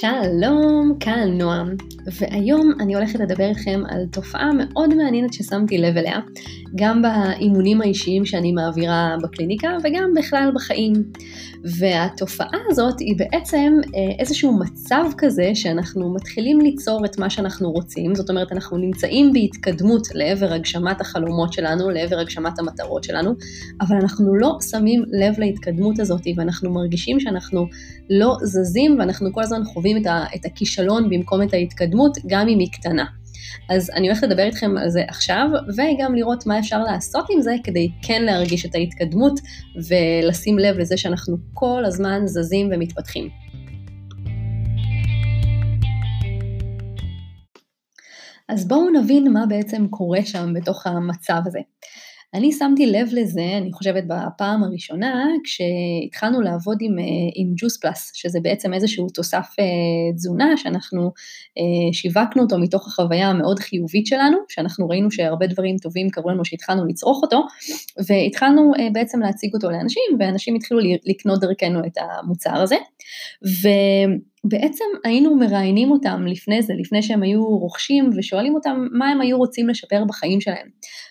שלום, כאן נועם, והיום אני הולכת לדבר איתכם על תופעה מאוד מעניינת ששמתי לב אליה, גם באימונים האישיים שאני מעבירה בקליניקה וגם בכלל בחיים. והתופעה הזאת היא בעצם אה, איזשהו מצב כזה שאנחנו מתחילים ליצור את מה שאנחנו רוצים, זאת אומרת אנחנו נמצאים בהתקדמות לעבר הגשמת החלומות שלנו, לעבר הגשמת המטרות שלנו, אבל אנחנו לא שמים לב להתקדמות הזאת ואנחנו מרגישים שאנחנו לא זזים ואנחנו כל הזמן חווים את, הכישלון במקום את ההתקדמות, גם אם היא קטנה. אז אני הולכת לדבר איתכם על זה עכשיו, וגם לראות מה אפשר לעשות עם זה כדי כן להרגיש את ההתקדמות ולשים לב לזה שאנחנו כל הזמן זזים ומתפתחים. אז בואו נבין מה בעצם קורה שם בתוך המצב הזה. אני שמתי לב לזה, אני חושבת בפעם הראשונה, כשהתחלנו לעבוד עם, אה, עם ג'וס פלאס, שזה בעצם איזשהו תוסף אה, תזונה שאנחנו אה, שיווקנו אותו מתוך החוויה המאוד חיובית שלנו, שאנחנו ראינו שהרבה דברים טובים קרו לנו שהתחלנו לצרוך אותו, והתחלנו בעצם להציג אותו לאנשים, ואנשים התחילו לקנות דרכנו את המוצר הזה. ו... בעצם היינו מראיינים אותם לפני זה, לפני שהם היו רוכשים, ושואלים אותם מה הם היו רוצים לשפר בחיים שלהם.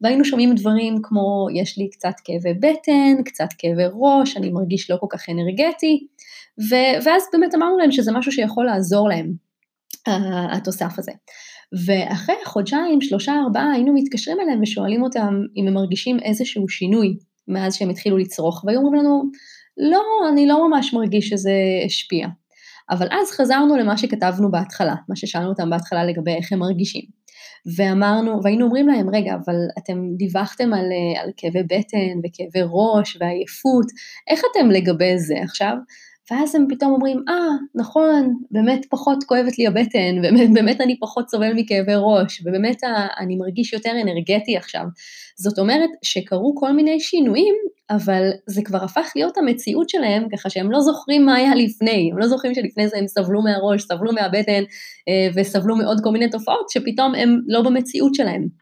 והיינו שומעים דברים כמו, יש לי קצת כאבי בטן, קצת כאבי ראש, אני מרגיש לא כל כך אנרגטי, ו- ואז באמת אמרנו להם שזה משהו שיכול לעזור להם, התוסף הזה. ואחרי חודשיים, שלושה, ארבעה, היינו מתקשרים אליהם ושואלים אותם אם הם מרגישים איזשהו שינוי מאז שהם התחילו לצרוך, והיו אומרים לנו, לא, אני לא ממש מרגיש שזה השפיע. אבל אז חזרנו למה שכתבנו בהתחלה, מה ששאלנו אותם בהתחלה לגבי איך הם מרגישים. ואמרנו, והיינו אומרים להם, רגע, אבל אתם דיווחתם על, אה, על כאבי בטן וכאבי ראש ועייפות, איך אתם לגבי זה עכשיו? ואז הם פתאום אומרים, אה, ah, נכון, באמת פחות כואבת לי הבטן, באמת, באמת אני פחות סובל מכאבי ראש, ובאמת אני מרגיש יותר אנרגטי עכשיו. זאת אומרת שקרו כל מיני שינויים, אבל זה כבר הפך להיות המציאות שלהם, ככה שהם לא זוכרים מה היה לפני, הם לא זוכרים שלפני זה הם סבלו מהראש, סבלו מהבטן, אה, וסבלו מעוד כל מיני תופעות, שפתאום הם לא במציאות שלהם.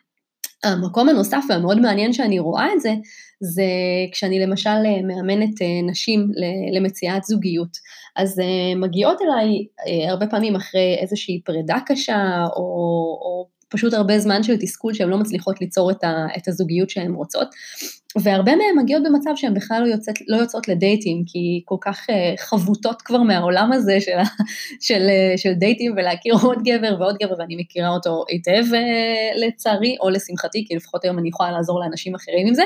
המקום הנוסף והמאוד מעניין שאני רואה את זה, זה כשאני למשל אה, מאמנת אה, נשים למציאת זוגיות. אז אה, מגיעות אליי הרבה פעמים אחרי איזושהי פרידה קשה, או, או פשוט הרבה זמן של תסכול שהן לא מצליחות ליצור את, ה, את הזוגיות שהן רוצות. והרבה מהן מגיעות במצב שהן בכלל לא, יוצאת, לא יוצאות לדייטים, כי כל כך חבוטות כבר מהעולם הזה של, של, של דייטים ולהכיר עוד גבר ועוד גבר, ואני מכירה אותו היטב לצערי, או לשמחתי, כי לפחות היום אני יכולה לעזור לאנשים אחרים עם זה.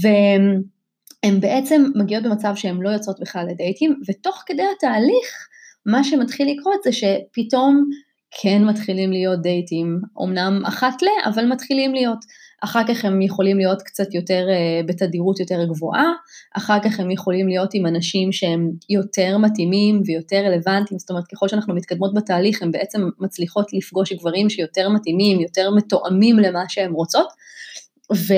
והן בעצם מגיעות במצב שהן לא יוצאות בכלל לדייטים, ותוך כדי התהליך, מה שמתחיל לקרות זה שפתאום כן מתחילים להיות דייטים, אמנם אחת ל, אבל מתחילים להיות. אחר כך הם יכולים להיות קצת יותר, אה, בתדירות יותר גבוהה, אחר כך הם יכולים להיות עם אנשים שהם יותר מתאימים ויותר רלוונטיים, זאת אומרת ככל שאנחנו מתקדמות בתהליך הן בעצם מצליחות לפגוש גברים שיותר מתאימים, יותר מתואמים למה שהן רוצות, ו...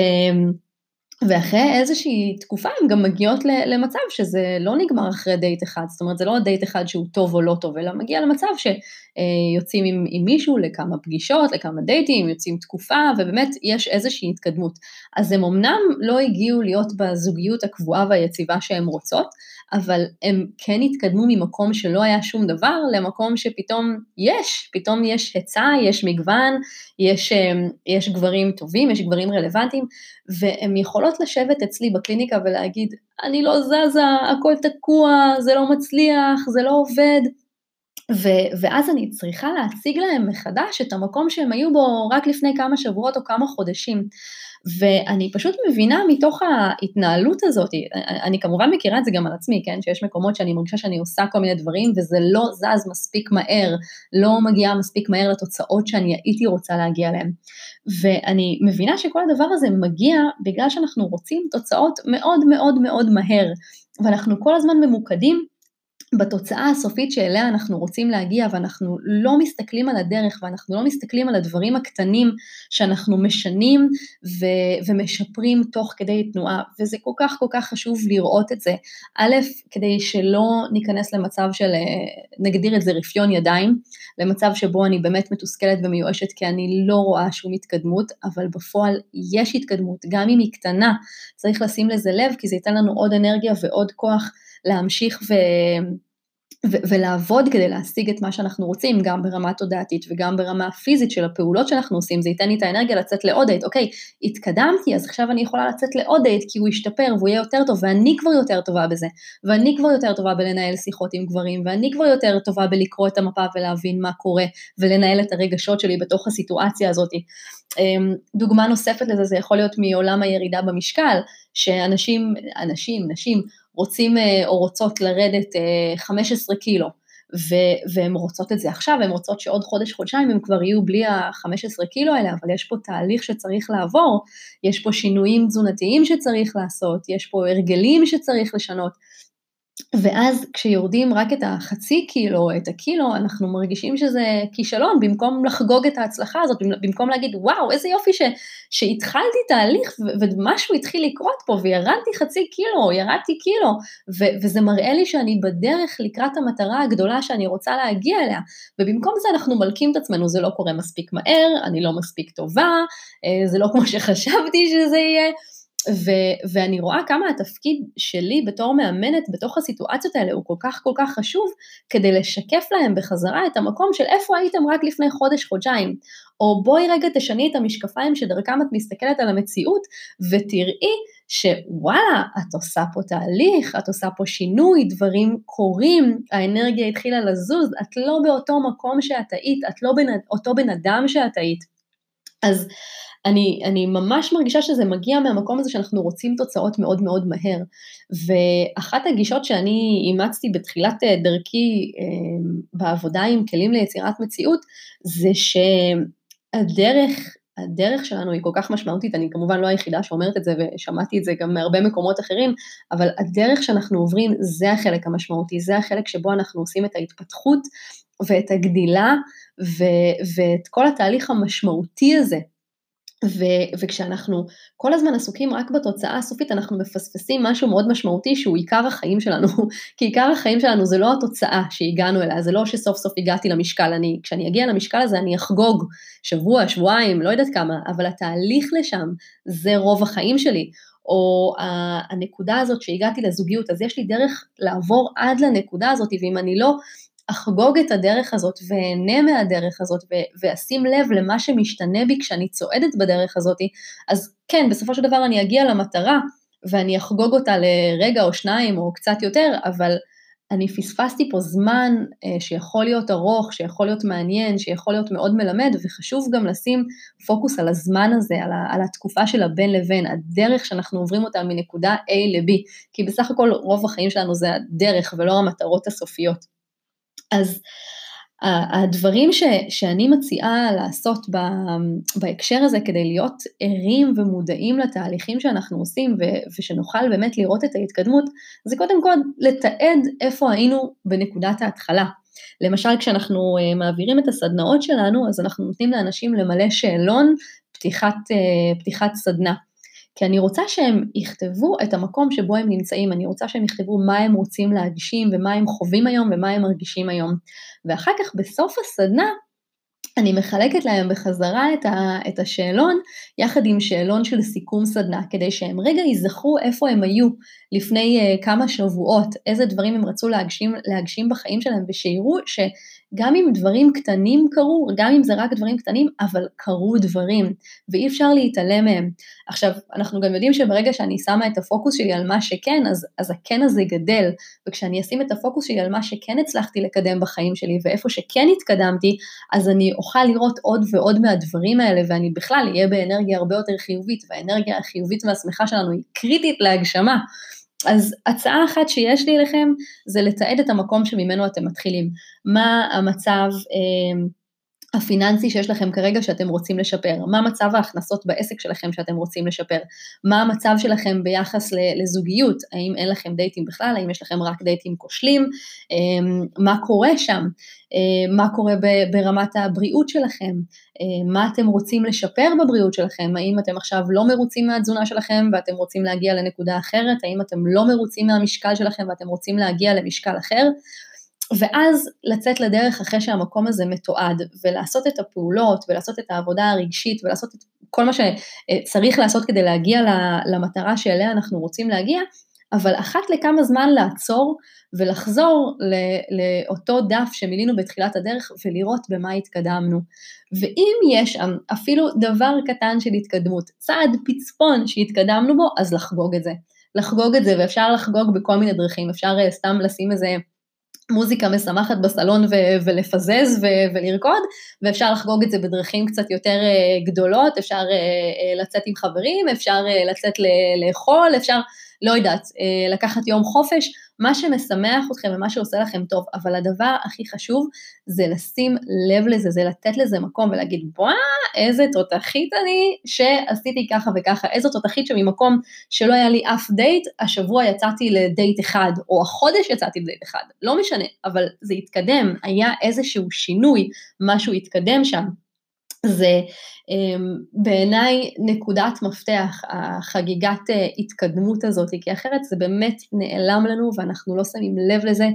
ואחרי איזושהי תקופה הן גם מגיעות למצב שזה לא נגמר אחרי דייט אחד, זאת אומרת זה לא דייט אחד שהוא טוב או לא טוב, אלא מגיע למצב שיוצאים עם, עם מישהו לכמה פגישות, לכמה דייטים, יוצאים תקופה, ובאמת יש איזושהי התקדמות. אז הם אמנם לא הגיעו להיות בזוגיות הקבועה והיציבה שהן רוצות, אבל הם כן התקדמו ממקום שלא היה שום דבר למקום שפתאום יש, פתאום יש היצע, יש מגוון, יש, אמ, יש גברים טובים, יש גברים רלוונטיים, והן יכולות לשבת אצלי בקליניקה ולהגיד, אני לא זזה, הכל תקוע, זה לא מצליח, זה לא עובד. ו- ואז אני צריכה להציג להם מחדש את המקום שהם היו בו רק לפני כמה שבועות או כמה חודשים. ואני פשוט מבינה מתוך ההתנהלות הזאת, אני כמובן מכירה את זה גם על עצמי, כן, שיש מקומות שאני מרגישה שאני עושה כל מיני דברים וזה לא זז מספיק מהר, לא מגיעה מספיק מהר לתוצאות שאני הייתי רוצה להגיע אליהן. ואני מבינה שכל הדבר הזה מגיע בגלל שאנחנו רוצים תוצאות מאוד מאוד מאוד מהר, ואנחנו כל הזמן ממוקדים בתוצאה הסופית שאליה אנחנו רוצים להגיע ואנחנו לא מסתכלים על הדרך ואנחנו לא מסתכלים על הדברים הקטנים שאנחנו משנים ו- ומשפרים תוך כדי תנועה וזה כל כך כל כך חשוב לראות את זה. א', כדי שלא ניכנס למצב של, נגדיר את זה רפיון ידיים, למצב שבו אני באמת מתוסכלת ומיואשת כי אני לא רואה שום התקדמות, אבל בפועל יש התקדמות, גם אם היא קטנה, צריך לשים לזה לב כי זה ייתן לנו עוד אנרגיה ועוד כוח להמשיך ו... ולעבוד כדי להשיג את מה שאנחנו רוצים, גם ברמה תודעתית וגם ברמה הפיזית של הפעולות שאנחנו עושים, זה ייתן לי את האנרגיה לצאת לעוד דייט, אוקיי, התקדמתי, אז עכשיו אני יכולה לצאת לעוד דייט כי הוא ישתפר והוא יהיה יותר טוב, ואני כבר יותר טובה בזה, ואני כבר יותר טובה בלנהל שיחות עם גברים, ואני כבר יותר טובה בלקרוא את המפה ולהבין מה קורה, ולנהל את הרגשות שלי בתוך הסיטואציה הזאת. אמ, דוגמה נוספת לזה, זה יכול להיות מעולם הירידה במשקל, שאנשים, אנשים, נשים, רוצים אה, או רוצות לרדת 15 אה, קילו, והן רוצות את זה עכשיו, הן רוצות שעוד חודש, חודשיים הם כבר יהיו בלי ה-15 קילו האלה, אבל יש פה תהליך שצריך לעבור, יש פה שינויים תזונתיים שצריך לעשות, יש פה הרגלים שצריך לשנות, ואז כשיורדים רק את החצי קילו, את הקילו, אנחנו מרגישים שזה כישלון, במקום לחגוג את ההצלחה הזאת, במקום להגיד, וואו, איזה יופי ש, שהתחלתי תהליך ומשהו התחיל לקרות פה, וירדתי חצי קילו, ירדתי קילו, ו, וזה מראה לי שאני בדרך לקראת המטרה הגדולה שאני רוצה להגיע אליה, ובמקום זה אנחנו מלקים את עצמנו, זה לא קורה מספיק מהר, אני לא מספיק טובה, אה, זה לא כמו שחשבתי שזה יהיה. ו- ואני רואה כמה התפקיד שלי בתור מאמנת בתוך הסיטואציות האלה הוא כל כך כל כך חשוב כדי לשקף להם בחזרה את המקום של איפה הייתם רק לפני חודש, חודשיים. או בואי רגע תשני את המשקפיים שדרכם את מסתכלת על המציאות ותראי שוואלה, את עושה פה תהליך, את עושה פה שינוי, דברים קורים, האנרגיה התחילה לזוז, את לא באותו מקום שאת היית, את לא בן, אותו בן אדם שאת היית. אז אני, אני ממש מרגישה שזה מגיע מהמקום הזה שאנחנו רוצים תוצאות מאוד מאוד מהר. ואחת הגישות שאני אימצתי בתחילת אה, דרכי אה, בעבודה עם כלים ליצירת מציאות, זה שהדרך הדרך שלנו היא כל כך משמעותית, אני כמובן לא היחידה שאומרת את זה ושמעתי את זה גם מהרבה מקומות אחרים, אבל הדרך שאנחנו עוברים זה החלק המשמעותי, זה החלק שבו אנחנו עושים את ההתפתחות ואת הגדילה ו- ואת כל התהליך המשמעותי הזה. ו- וכשאנחנו כל הזמן עסוקים רק בתוצאה הסופית, אנחנו מפספסים משהו מאוד משמעותי שהוא עיקר החיים שלנו, כי עיקר החיים שלנו זה לא התוצאה שהגענו אליה, זה לא שסוף סוף הגעתי למשקל, אני, כשאני אגיע למשקל הזה אני אחגוג. שבוע, שבועיים, לא יודעת כמה, אבל התהליך לשם זה רוב החיים שלי. או הנקודה הזאת שהגעתי לזוגיות, אז יש לי דרך לעבור עד לנקודה הזאת, ואם אני לא אחגוג את הדרך הזאת ואהנה מהדרך הזאת ו- ואשים לב למה שמשתנה בי כשאני צועדת בדרך הזאת, אז כן, בסופו של דבר אני אגיע למטרה ואני אחגוג אותה לרגע או שניים או קצת יותר, אבל אני פספסתי פה זמן אה, שיכול להיות ארוך, שיכול להיות מעניין, שיכול להיות מאוד מלמד, וחשוב גם לשים פוקוס על הזמן הזה, על, ה- על התקופה של הבין לבין, הדרך שאנחנו עוברים אותה מנקודה A ל-B, כי בסך הכל רוב החיים שלנו זה הדרך ולא המטרות הסופיות. אז הדברים ש, שאני מציעה לעשות ב, בהקשר הזה כדי להיות ערים ומודעים לתהליכים שאנחנו עושים ו, ושנוכל באמת לראות את ההתקדמות, זה קודם כל לתעד איפה היינו בנקודת ההתחלה. למשל כשאנחנו אה, מעבירים את הסדנאות שלנו, אז אנחנו נותנים לאנשים למלא שאלון פתיחת, אה, פתיחת סדנה. כי אני רוצה שהם יכתבו את המקום שבו הם נמצאים, אני רוצה שהם יכתבו מה הם רוצים להגשים ומה הם חווים היום ומה הם מרגישים היום. ואחר כך בסוף הסדנה אני מחלקת להם בחזרה את, ה, את השאלון יחד עם שאלון של סיכום סדנה, כדי שהם רגע ייזכרו איפה הם היו לפני uh, כמה שבועות, איזה דברים הם רצו להגשים, להגשים בחיים שלהם, ושיראו ש... גם אם דברים קטנים קרו, גם אם זה רק דברים קטנים, אבל קרו דברים, ואי אפשר להתעלם מהם. עכשיו, אנחנו גם יודעים שברגע שאני שמה את הפוקוס שלי על מה שכן, אז, אז הכן הזה גדל, וכשאני אשים את הפוקוס שלי על מה שכן הצלחתי לקדם בחיים שלי, ואיפה שכן התקדמתי, אז אני אוכל לראות עוד ועוד מהדברים האלה, ואני בכלל אהיה באנרגיה הרבה יותר חיובית, והאנרגיה החיובית והשמחה שלנו היא קריטית להגשמה. אז הצעה אחת שיש לי אליכם זה לתעד את המקום שממנו אתם מתחילים. מה המצב אה, הפיננסי שיש לכם כרגע שאתם רוצים לשפר, מה מצב ההכנסות בעסק שלכם שאתם רוצים לשפר, מה המצב שלכם ביחס לזוגיות, האם אין לכם דייטים בכלל, האם יש לכם רק דייטים כושלים, אמ, מה קורה שם, אמ, מה קורה ברמת הבריאות שלכם, אמ, מה אתם רוצים לשפר בבריאות שלכם, האם אתם עכשיו לא מרוצים מהתזונה שלכם ואתם רוצים להגיע לנקודה אחרת, האם אתם לא מרוצים מהמשקל שלכם ואתם רוצים להגיע למשקל אחר, ואז לצאת לדרך אחרי שהמקום הזה מתועד, ולעשות את הפעולות, ולעשות את העבודה הרגשית, ולעשות את כל מה שצריך לעשות כדי להגיע למטרה שאליה אנחנו רוצים להגיע, אבל אחת לכמה זמן לעצור ולחזור לאותו דף שמילינו בתחילת הדרך ולראות במה התקדמנו. ואם יש שם אפילו דבר קטן של התקדמות, צעד פצפון שהתקדמנו בו, אז לחגוג את זה. לחגוג את זה, ואפשר לחגוג בכל מיני דרכים, אפשר אה, סתם לשים איזה מוזיקה משמחת בסלון ו- ולפזז ו- ולרקוד, ואפשר לחגוג את זה בדרכים קצת יותר uh, גדולות, אפשר uh, לצאת עם חברים, אפשר לצאת ל- לאכול, אפשר, לא יודעת, uh, לקחת יום חופש, מה שמשמח אתכם ומה שעושה לכם טוב, אבל הדבר הכי חשוב זה לשים לב לזה, זה לתת לזה מקום ולהגיד, וואה, איזה תותחית אני שעשיתי ככה וככה, איזו תותחית שממקום שלא היה לי אף דייט, השבוע יצאתי לדייט אחד, או החודש יצאתי לדייט אחד, לא משנה, אבל זה התקדם, היה איזשהו שינוי, משהו התקדם שם. זה אמ, בעיניי נקודת מפתח, החגיגת אה, התקדמות הזאת, כי אחרת זה באמת נעלם לנו ואנחנו לא שמים לב לזה,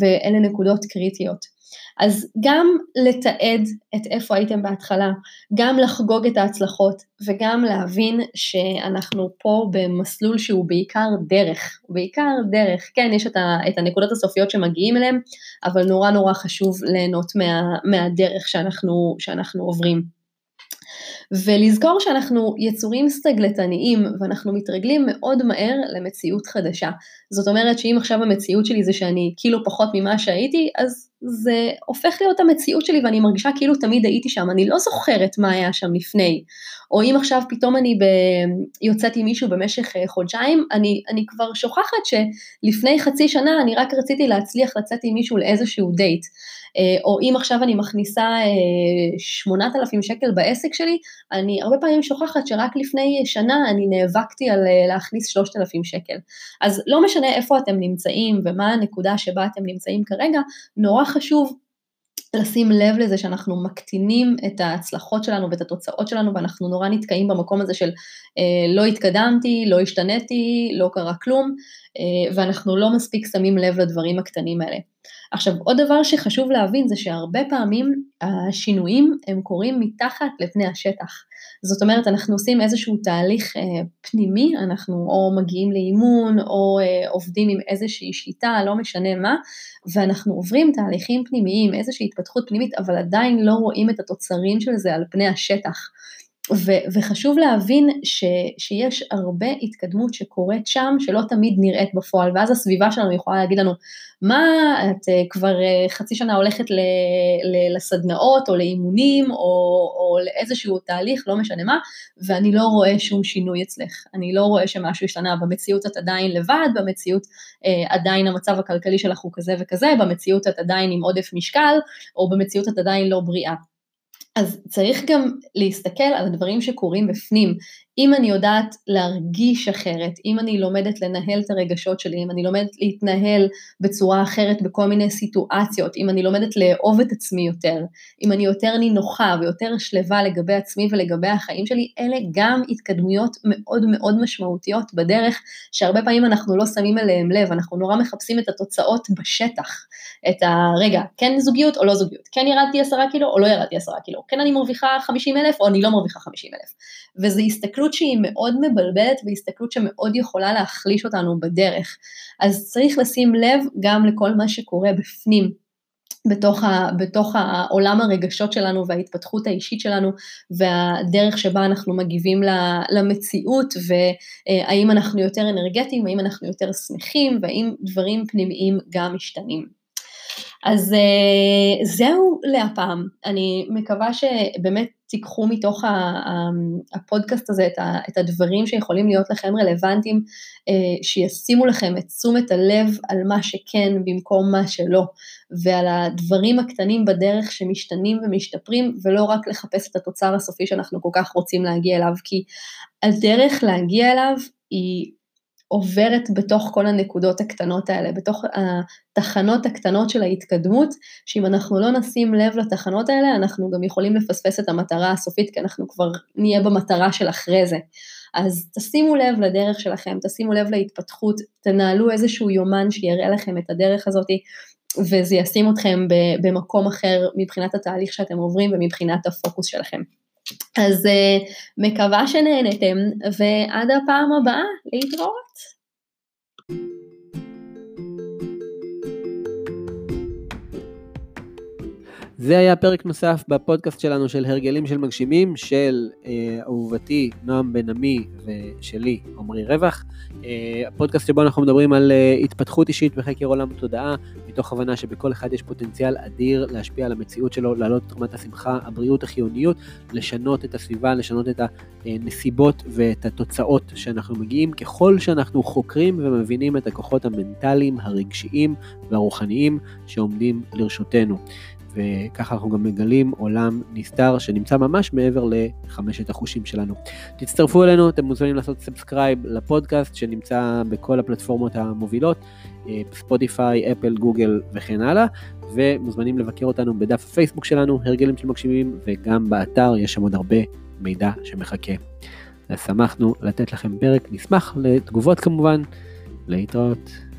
ואלה נקודות קריטיות. אז גם לתעד את איפה הייתם בהתחלה, גם לחגוג את ההצלחות וגם להבין שאנחנו פה במסלול שהוא בעיקר דרך, בעיקר דרך, כן יש את, ה, את הנקודות הסופיות שמגיעים אליהם, אבל נורא נורא חשוב ליהנות מה, מהדרך שאנחנו, שאנחנו עוברים. ולזכור שאנחנו יצורים סטגלטניים ואנחנו מתרגלים מאוד מהר למציאות חדשה. זאת אומרת שאם עכשיו המציאות שלי זה שאני כאילו פחות ממה שהייתי, אז זה הופך להיות המציאות שלי ואני מרגישה כאילו תמיד הייתי שם, אני לא זוכרת מה היה שם לפני. או אם עכשיו פתאום אני ב... יוצאת עם מישהו במשך אה, חודשיים, אני, אני כבר שוכחת שלפני חצי שנה אני רק רציתי להצליח לצאת עם מישהו לאיזשהו דייט. אה, או אם עכשיו אני מכניסה 8,000 אה, שקל בעסק שלי, אני הרבה פעמים שוכחת שרק לפני שנה אני נאבקתי על להכניס 3,000 שקל. אז לא משנה איפה אתם נמצאים ומה הנקודה שבה אתם נמצאים כרגע, נורא חשוב לשים לב לזה שאנחנו מקטינים את ההצלחות שלנו ואת התוצאות שלנו ואנחנו נורא נתקעים במקום הזה של אה, לא התקדמתי, לא השתניתי, לא קרה כלום אה, ואנחנו לא מספיק שמים לב לדברים הקטנים האלה. עכשיו עוד דבר שחשוב להבין זה שהרבה פעמים השינויים הם קורים מתחת לפני השטח. זאת אומרת אנחנו עושים איזשהו תהליך אה, פנימי, אנחנו או מגיעים לאימון או אה, עובדים עם איזושהי שיטה, לא משנה מה, ואנחנו עוברים תהליכים פנימיים, איזושהי התפתחות פנימית, אבל עדיין לא רואים את התוצרים של זה על פני השטח. ו- וחשוב להבין ש- שיש הרבה התקדמות שקורית שם, שלא תמיד נראית בפועל, ואז הסביבה שלנו יכולה להגיד לנו, מה, את uh, כבר uh, חצי שנה הולכת ל- ל- לסדנאות או לאימונים או, או לאיזשהו תהליך, לא משנה מה, ואני לא רואה שום שינוי אצלך, אני לא רואה שמשהו השתנה, במציאות את עדיין לבד, במציאות uh, עדיין המצב הכלכלי שלך הוא כזה וכזה, במציאות את עדיין עם עודף משקל, או במציאות את עדיין לא בריאה. אז צריך גם להסתכל על הדברים שקורים בפנים. אם אני יודעת להרגיש אחרת, אם אני לומדת לנהל את הרגשות שלי, אם אני לומדת להתנהל בצורה אחרת בכל מיני סיטואציות, אם אני לומדת לאהוב את עצמי יותר, אם אני יותר נינוחה ויותר שלווה לגבי עצמי ולגבי החיים שלי, אלה גם התקדמויות מאוד מאוד משמעותיות בדרך, שהרבה פעמים אנחנו לא שמים אליהם לב, אנחנו נורא מחפשים את התוצאות בשטח, את הרגע, כן זוגיות או לא זוגיות, כן ירדתי עשרה קילו או לא ירדתי עשרה קילו, כן אני מרוויחה חמישים אלף או אני לא מרוויחה חמישים אלף, וזו הסתכלות שהיא מאוד מבלבלת והסתכלות שמאוד יכולה להחליש אותנו בדרך. אז צריך לשים לב גם לכל מה שקורה בפנים. בתוך, ה, בתוך העולם הרגשות שלנו וההתפתחות האישית שלנו והדרך שבה אנחנו מגיבים למציאות והאם אנחנו יותר אנרגטיים, האם אנחנו יותר שמחים והאם דברים פנימיים גם משתנים. אז אה, זהו להפעם, אני מקווה שבאמת תיקחו מתוך הפודקאסט הזה את הדברים שיכולים להיות לכם רלוונטיים, אה, שישימו לכם את תשומת הלב על מה שכן במקום מה שלא, ועל הדברים הקטנים בדרך שמשתנים ומשתפרים, ולא רק לחפש את התוצר הסופי שאנחנו כל כך רוצים להגיע אליו, כי הדרך להגיע אליו היא עוברת בתוך כל הנקודות הקטנות האלה, בתוך התחנות הקטנות של ההתקדמות, שאם אנחנו לא נשים לב לתחנות האלה, אנחנו גם יכולים לפספס את המטרה הסופית, כי אנחנו כבר נהיה במטרה של אחרי זה. אז תשימו לב לדרך שלכם, תשימו לב להתפתחות, תנהלו איזשהו יומן שיראה לכם את הדרך הזאת, וזה ישים אתכם במקום אחר מבחינת התהליך שאתם עוברים ומבחינת הפוקוס שלכם. אז uh, מקווה שנהנתם, ועד הפעם הבאה, להתראות. זה היה פרק נוסף בפודקאסט שלנו של הרגלים של מגשימים, של אה, אהובתי נועם בן עמי ושלי עמרי רווח. אה, הפודקאסט שבו אנחנו מדברים על אה, התפתחות אישית וחקר עולם תודעה, מתוך הבנה שבכל אחד יש פוטנציאל אדיר להשפיע על המציאות שלו, להעלות את רמת השמחה, הבריאות, החיוניות, לשנות את הסביבה, לשנות את הנסיבות ואת התוצאות שאנחנו מגיעים, ככל שאנחנו חוקרים ומבינים את הכוחות המנטליים, הרגשיים והרוחניים שעומדים לרשותנו. וככה אנחנו גם מגלים עולם נסתר שנמצא ממש מעבר לחמשת החושים שלנו. תצטרפו אלינו, אתם מוזמנים לעשות subscribe לפודקאסט שנמצא בכל הפלטפורמות המובילות, ספוטיפיי, אפל, גוגל וכן הלאה, ומוזמנים לבקר אותנו בדף הפייסבוק שלנו, הרגלים של מקשיבים, וגם באתר יש שם עוד הרבה מידע שמחכה. אז שמחנו לתת לכם פרק, נשמח לתגובות כמובן, להתראות.